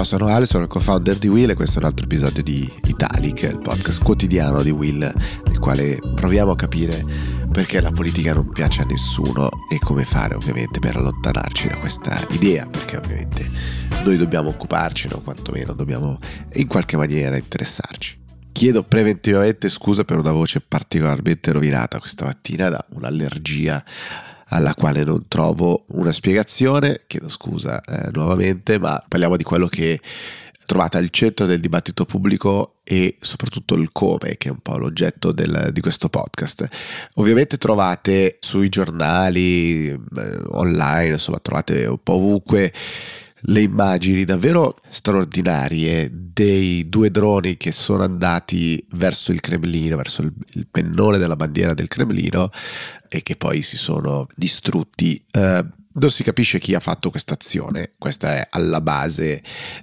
Ciao, sono Ale, sono il co-founder di Will e questo è un altro episodio di Italic, il podcast quotidiano di Will, nel quale proviamo a capire perché la politica non piace a nessuno e come fare ovviamente per allontanarci da questa idea, perché ovviamente noi dobbiamo occuparcene o quantomeno dobbiamo in qualche maniera interessarci. Chiedo preventivamente scusa per una voce particolarmente rovinata questa mattina da un'allergia alla quale non trovo una spiegazione, chiedo scusa eh, nuovamente, ma parliamo di quello che trovate al centro del dibattito pubblico e soprattutto il come, che è un po' l'oggetto del, di questo podcast. Ovviamente trovate sui giornali, eh, online, insomma trovate un po' ovunque le immagini davvero straordinarie dei due droni che sono andati verso il Cremlino, verso il, il pennone della bandiera del Cremlino e che poi si sono distrutti. Eh, non si capisce chi ha fatto questa azione, questa è alla base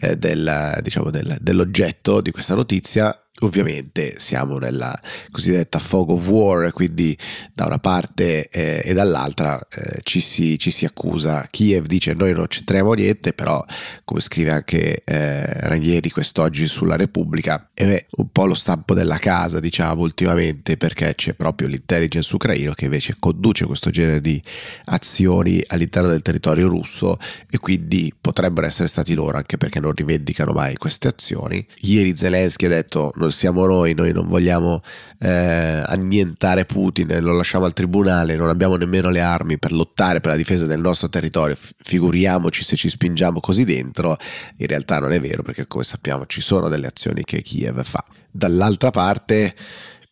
eh, del, diciamo del, dell'oggetto di questa notizia Ovviamente siamo nella cosiddetta fog of war, quindi da una parte eh, e dall'altra eh, ci, si, ci, si, accusa. Kiev dice noi non c'entriamo niente, però come scrive anche eh, Ranieri quest'oggi sulla Repubblica, è un po' lo stampo della casa diciamo ultimamente perché c'è proprio l'intelligence ucraino che invece conduce questo genere di azioni all'interno del territorio russo e quindi potrebbero essere stati loro anche perché non rivendicano mai queste azioni. Ieri Zelensky ha detto non siamo noi, noi non vogliamo eh, annientare Putin, lo lasciamo al tribunale, non abbiamo nemmeno le armi per lottare per la difesa del nostro territorio, figuriamoci se ci spingiamo così dentro, in realtà non è vero perché come sappiamo ci sono delle azioni che Kiev fa. Dall'altra parte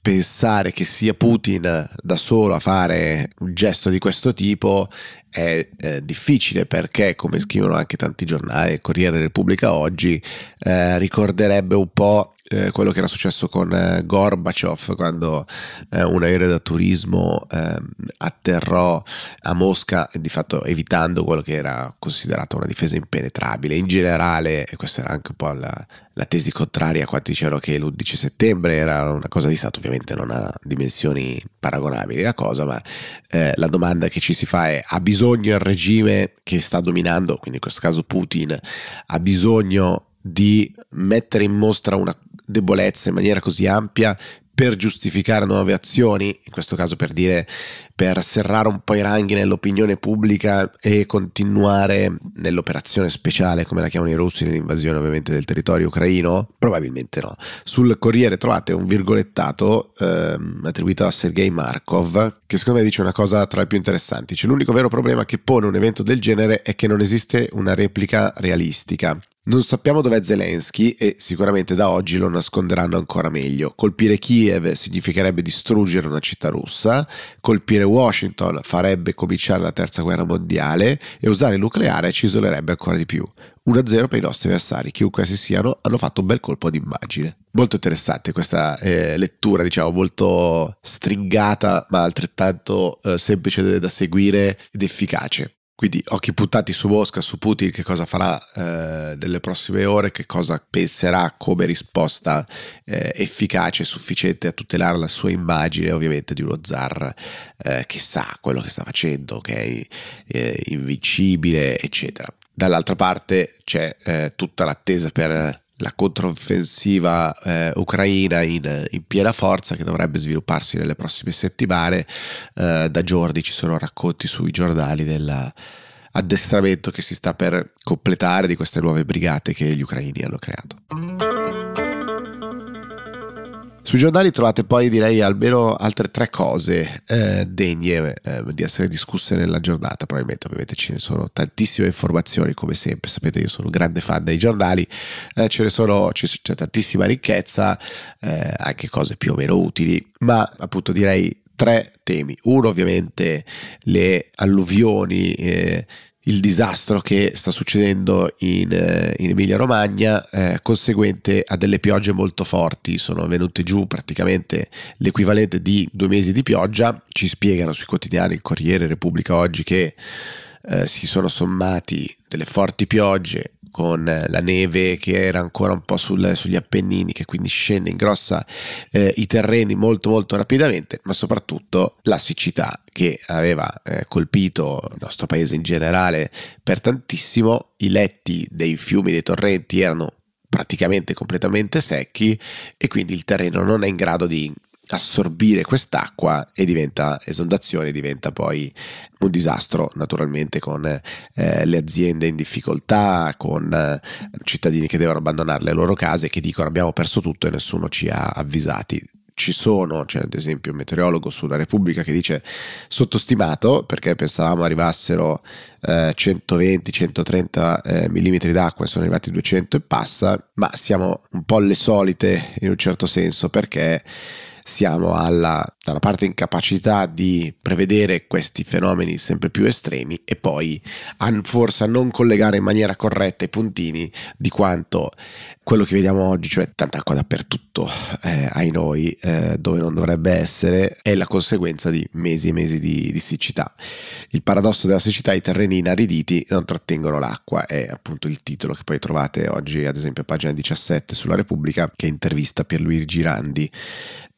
pensare che sia Putin da solo a fare un gesto di questo tipo è eh, difficile perché, come scrivono anche tanti giornali, Corriere Repubblica oggi, eh, ricorderebbe un po' eh, quello che era successo con eh, Gorbaciov quando eh, un aereo da turismo ehm, atterrò a Mosca di fatto evitando quello che era considerato una difesa impenetrabile. In generale, e questa era anche un po' la, la tesi contraria a quanti dicevano che l'11 settembre era una cosa di Stato, ovviamente non ha dimensioni paragonabili la cosa, ma eh, la domanda che ci si fa è ha bisogno il regime che sta dominando, quindi in questo caso Putin, ha bisogno di mettere in mostra una debolezza in maniera così ampia per giustificare nuove azioni, in questo caso per dire per serrare un po' i ranghi nell'opinione pubblica e continuare nell'operazione speciale, come la chiamano i russi, nell'invasione ovviamente del territorio ucraino? Probabilmente no. Sul Corriere trovate un virgolettato ehm, attribuito a Sergei Markov, che secondo me dice una cosa tra le più interessanti. C'è l'unico vero problema che pone un evento del genere è che non esiste una replica realistica. Non sappiamo dov'è Zelensky e sicuramente da oggi lo nasconderanno ancora meglio. Colpire Kiev significherebbe distruggere una città russa, colpire Washington farebbe cominciare la terza guerra mondiale e usare il nucleare ci isolerebbe ancora di più. 1-0 per i nostri avversari, chiunque essi siano, hanno fatto un bel colpo d'immagine. Molto interessante questa eh, lettura, diciamo, molto stringata, ma altrettanto eh, semplice da seguire ed efficace. Quindi occhi puntati su Mosca, su Putin, che cosa farà eh, delle prossime ore, che cosa penserà come risposta eh, efficace e sufficiente a tutelare la sua immagine, ovviamente di uno zar eh, che sa quello che sta facendo, che è eh, invincibile, eccetera. Dall'altra parte c'è eh, tutta l'attesa per la controffensiva eh, ucraina in, in, piena forza che dovrebbe svilupparsi nelle prossime settimane. Eh, da giorni ci sono racconti sui giornali dell'addestramento che si sta per completare di queste nuove brigate che gli ucraini hanno creato. Sui giornali trovate poi direi almeno altre tre cose eh, degne eh, di essere discusse nella giornata, probabilmente ovviamente ce ne sono tantissime informazioni come sempre, sapete io sono un grande fan dei giornali, eh, ce ne sono, c'è, c'è tantissima ricchezza, eh, anche cose più o meno utili, ma appunto direi tre temi. Uno ovviamente le alluvioni eh, il disastro che sta succedendo in, eh, in Emilia Romagna, eh, conseguente a delle piogge molto forti, sono venute giù praticamente l'equivalente di due mesi di pioggia, ci spiegano sui quotidiani il Corriere Repubblica oggi che eh, si sono sommati delle forti piogge con la neve che era ancora un po' sul, sugli Appennini, che quindi scende, ingrossa eh, i terreni molto molto rapidamente, ma soprattutto la siccità che aveva eh, colpito il nostro paese in generale per tantissimo, i letti dei fiumi, dei torrenti erano praticamente completamente secchi e quindi il terreno non è in grado di assorbire quest'acqua e diventa esondazione, diventa poi un disastro naturalmente con eh, le aziende in difficoltà, con eh, cittadini che devono abbandonare le loro case, che dicono abbiamo perso tutto e nessuno ci ha avvisati. Ci sono, c'è ad esempio un meteorologo sulla Repubblica che dice sottostimato perché pensavamo arrivassero eh, 120-130 eh, mm d'acqua e sono arrivati 200 e passa, ma siamo un po' alle solite in un certo senso perché siamo alla, da una parte incapacità di prevedere questi fenomeni sempre più estremi e poi a, forse a non collegare in maniera corretta i puntini di quanto quello che vediamo oggi, cioè tanta acqua dappertutto eh, ai noi, eh, dove non dovrebbe essere, è la conseguenza di mesi e mesi di, di siccità. Il paradosso della siccità, i terreni inariditi non trattengono l'acqua, è appunto il titolo che poi trovate oggi, ad esempio, a pagina 17 sulla Repubblica, che intervista Pierluigi Girandi,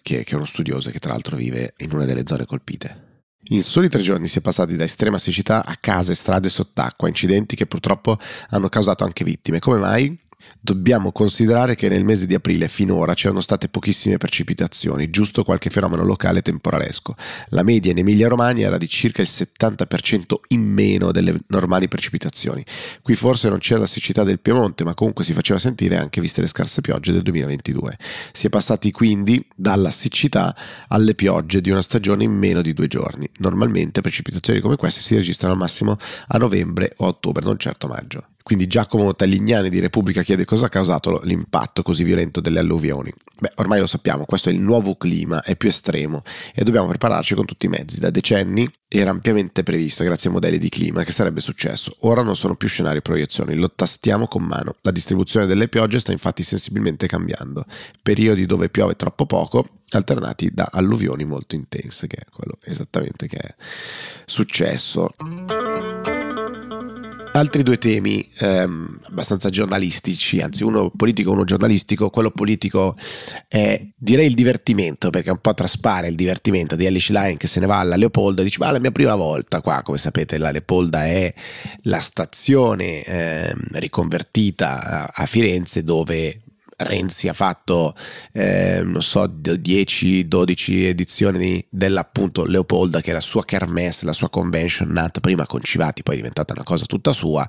che, che è uno studioso che tra l'altro vive in una delle zone colpite. In soli tre giorni si è passati da estrema siccità a case, strade sott'acqua, incidenti che purtroppo hanno causato anche vittime. Come mai? Dobbiamo considerare che nel mese di aprile finora c'erano state pochissime precipitazioni, giusto qualche fenomeno locale temporalesco. La media in Emilia-Romagna era di circa il 70% in meno delle normali precipitazioni. Qui forse non c'era la siccità del Piemonte, ma comunque si faceva sentire anche viste le scarse piogge del 2022. Si è passati quindi dalla siccità alle piogge di una stagione in meno di due giorni. Normalmente precipitazioni come queste si registrano al massimo a novembre o ottobre, non certo maggio. Quindi Giacomo Taglignani di Repubblica chiede cosa ha causato l'impatto così violento delle alluvioni. Beh, ormai lo sappiamo, questo è il nuovo clima, è più estremo e dobbiamo prepararci con tutti i mezzi. Da decenni era ampiamente previsto, grazie ai modelli di clima, che sarebbe successo. Ora non sono più scenari e proiezioni, lo tastiamo con mano. La distribuzione delle piogge sta infatti sensibilmente cambiando. Periodi dove piove troppo poco, alternati da alluvioni molto intense, che è quello esattamente che è successo. Altri due temi ehm, abbastanza giornalistici, anzi uno politico e uno giornalistico. Quello politico è direi il divertimento, perché un po' traspare il divertimento di Alice Line che se ne va alla Leopolda e dice ma è la mia prima volta qua, come sapete la Leopolda è la stazione eh, riconvertita a, a Firenze dove Renzi ha fatto, eh, non so, 10-12 edizioni dell'appunto Leopolda, che è la sua kermesse, la sua convention nata prima con Civati, poi è diventata una cosa tutta sua.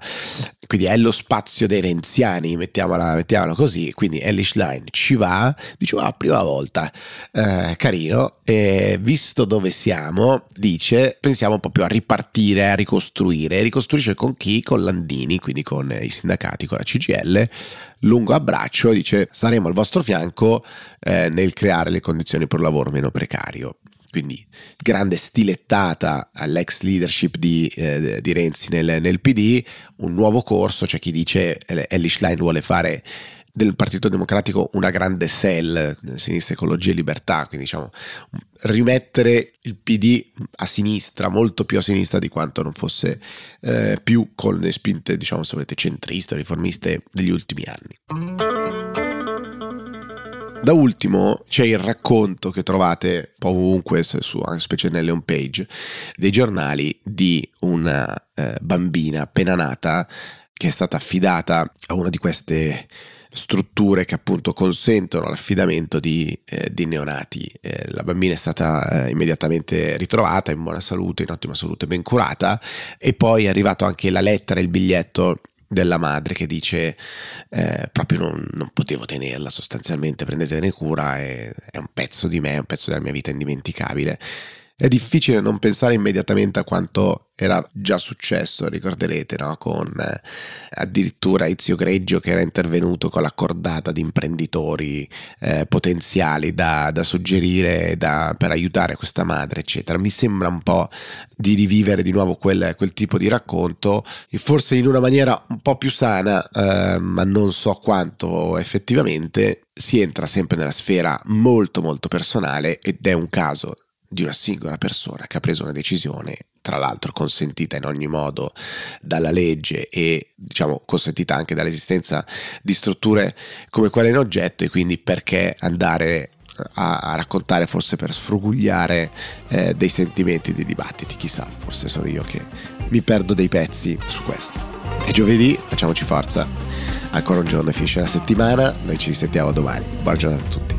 Quindi è lo spazio dei renziani, mettiamola, mettiamola così. Quindi Elish Line ci va, dice, ah, prima volta, eh, carino. E visto dove siamo, dice, pensiamo più a ripartire, a ricostruire. Ricostruisce con chi? Con Landini, quindi con i sindacati, con la CGL lungo abbraccio dice saremo al vostro fianco eh, nel creare le condizioni per un lavoro meno precario. Quindi grande stilettata all'ex leadership di, eh, di Renzi nel, nel, PD, un nuovo corso, c'è chi dice eh, Elish Line vuole fare del Partito Democratico una grande cell, sinistra, ecologia e libertà, quindi diciamo rimettere il PD a sinistra, molto più a sinistra di quanto non fosse eh, più con le spinte, diciamo, se volete, centriste riformiste degli ultimi anni. Da ultimo c'è il racconto che trovate un po' ovunque, su, specie nelle home page, dei giornali di una eh, bambina appena nata che è stata affidata a una di queste strutture che appunto consentono l'affidamento di, eh, di neonati. Eh, la bambina è stata eh, immediatamente ritrovata in buona salute, in ottima salute, ben curata e poi è arrivato anche la lettera, il biglietto della madre che dice eh, proprio non, non, potevo tenerla sostanzialmente prendetene cura è, è un pezzo di me è un pezzo della mia vita indimenticabile è difficile non pensare immediatamente a quanto era già successo, ricorderete, no? con eh, addirittura Izio Greggio che era intervenuto con la cordata di imprenditori eh, potenziali da, da suggerire da, per aiutare questa madre, eccetera. Mi sembra un po' di rivivere di nuovo quel, quel tipo di racconto, forse in una maniera un po' più sana, eh, ma non so quanto effettivamente si entra sempre nella sfera molto molto personale ed è un caso di una singola persona che ha preso una decisione, tra l'altro consentita in ogni modo dalla legge e diciamo consentita anche dall'esistenza di strutture come quelle in oggetto e quindi perché andare a, a raccontare forse per sfrugugliare eh, dei sentimenti, dei dibattiti, chissà, forse sono io che mi perdo dei pezzi su questo. È giovedì, facciamoci forza, ancora un giorno e finisce la settimana, noi ci sentiamo domani, buona giornata a tutti.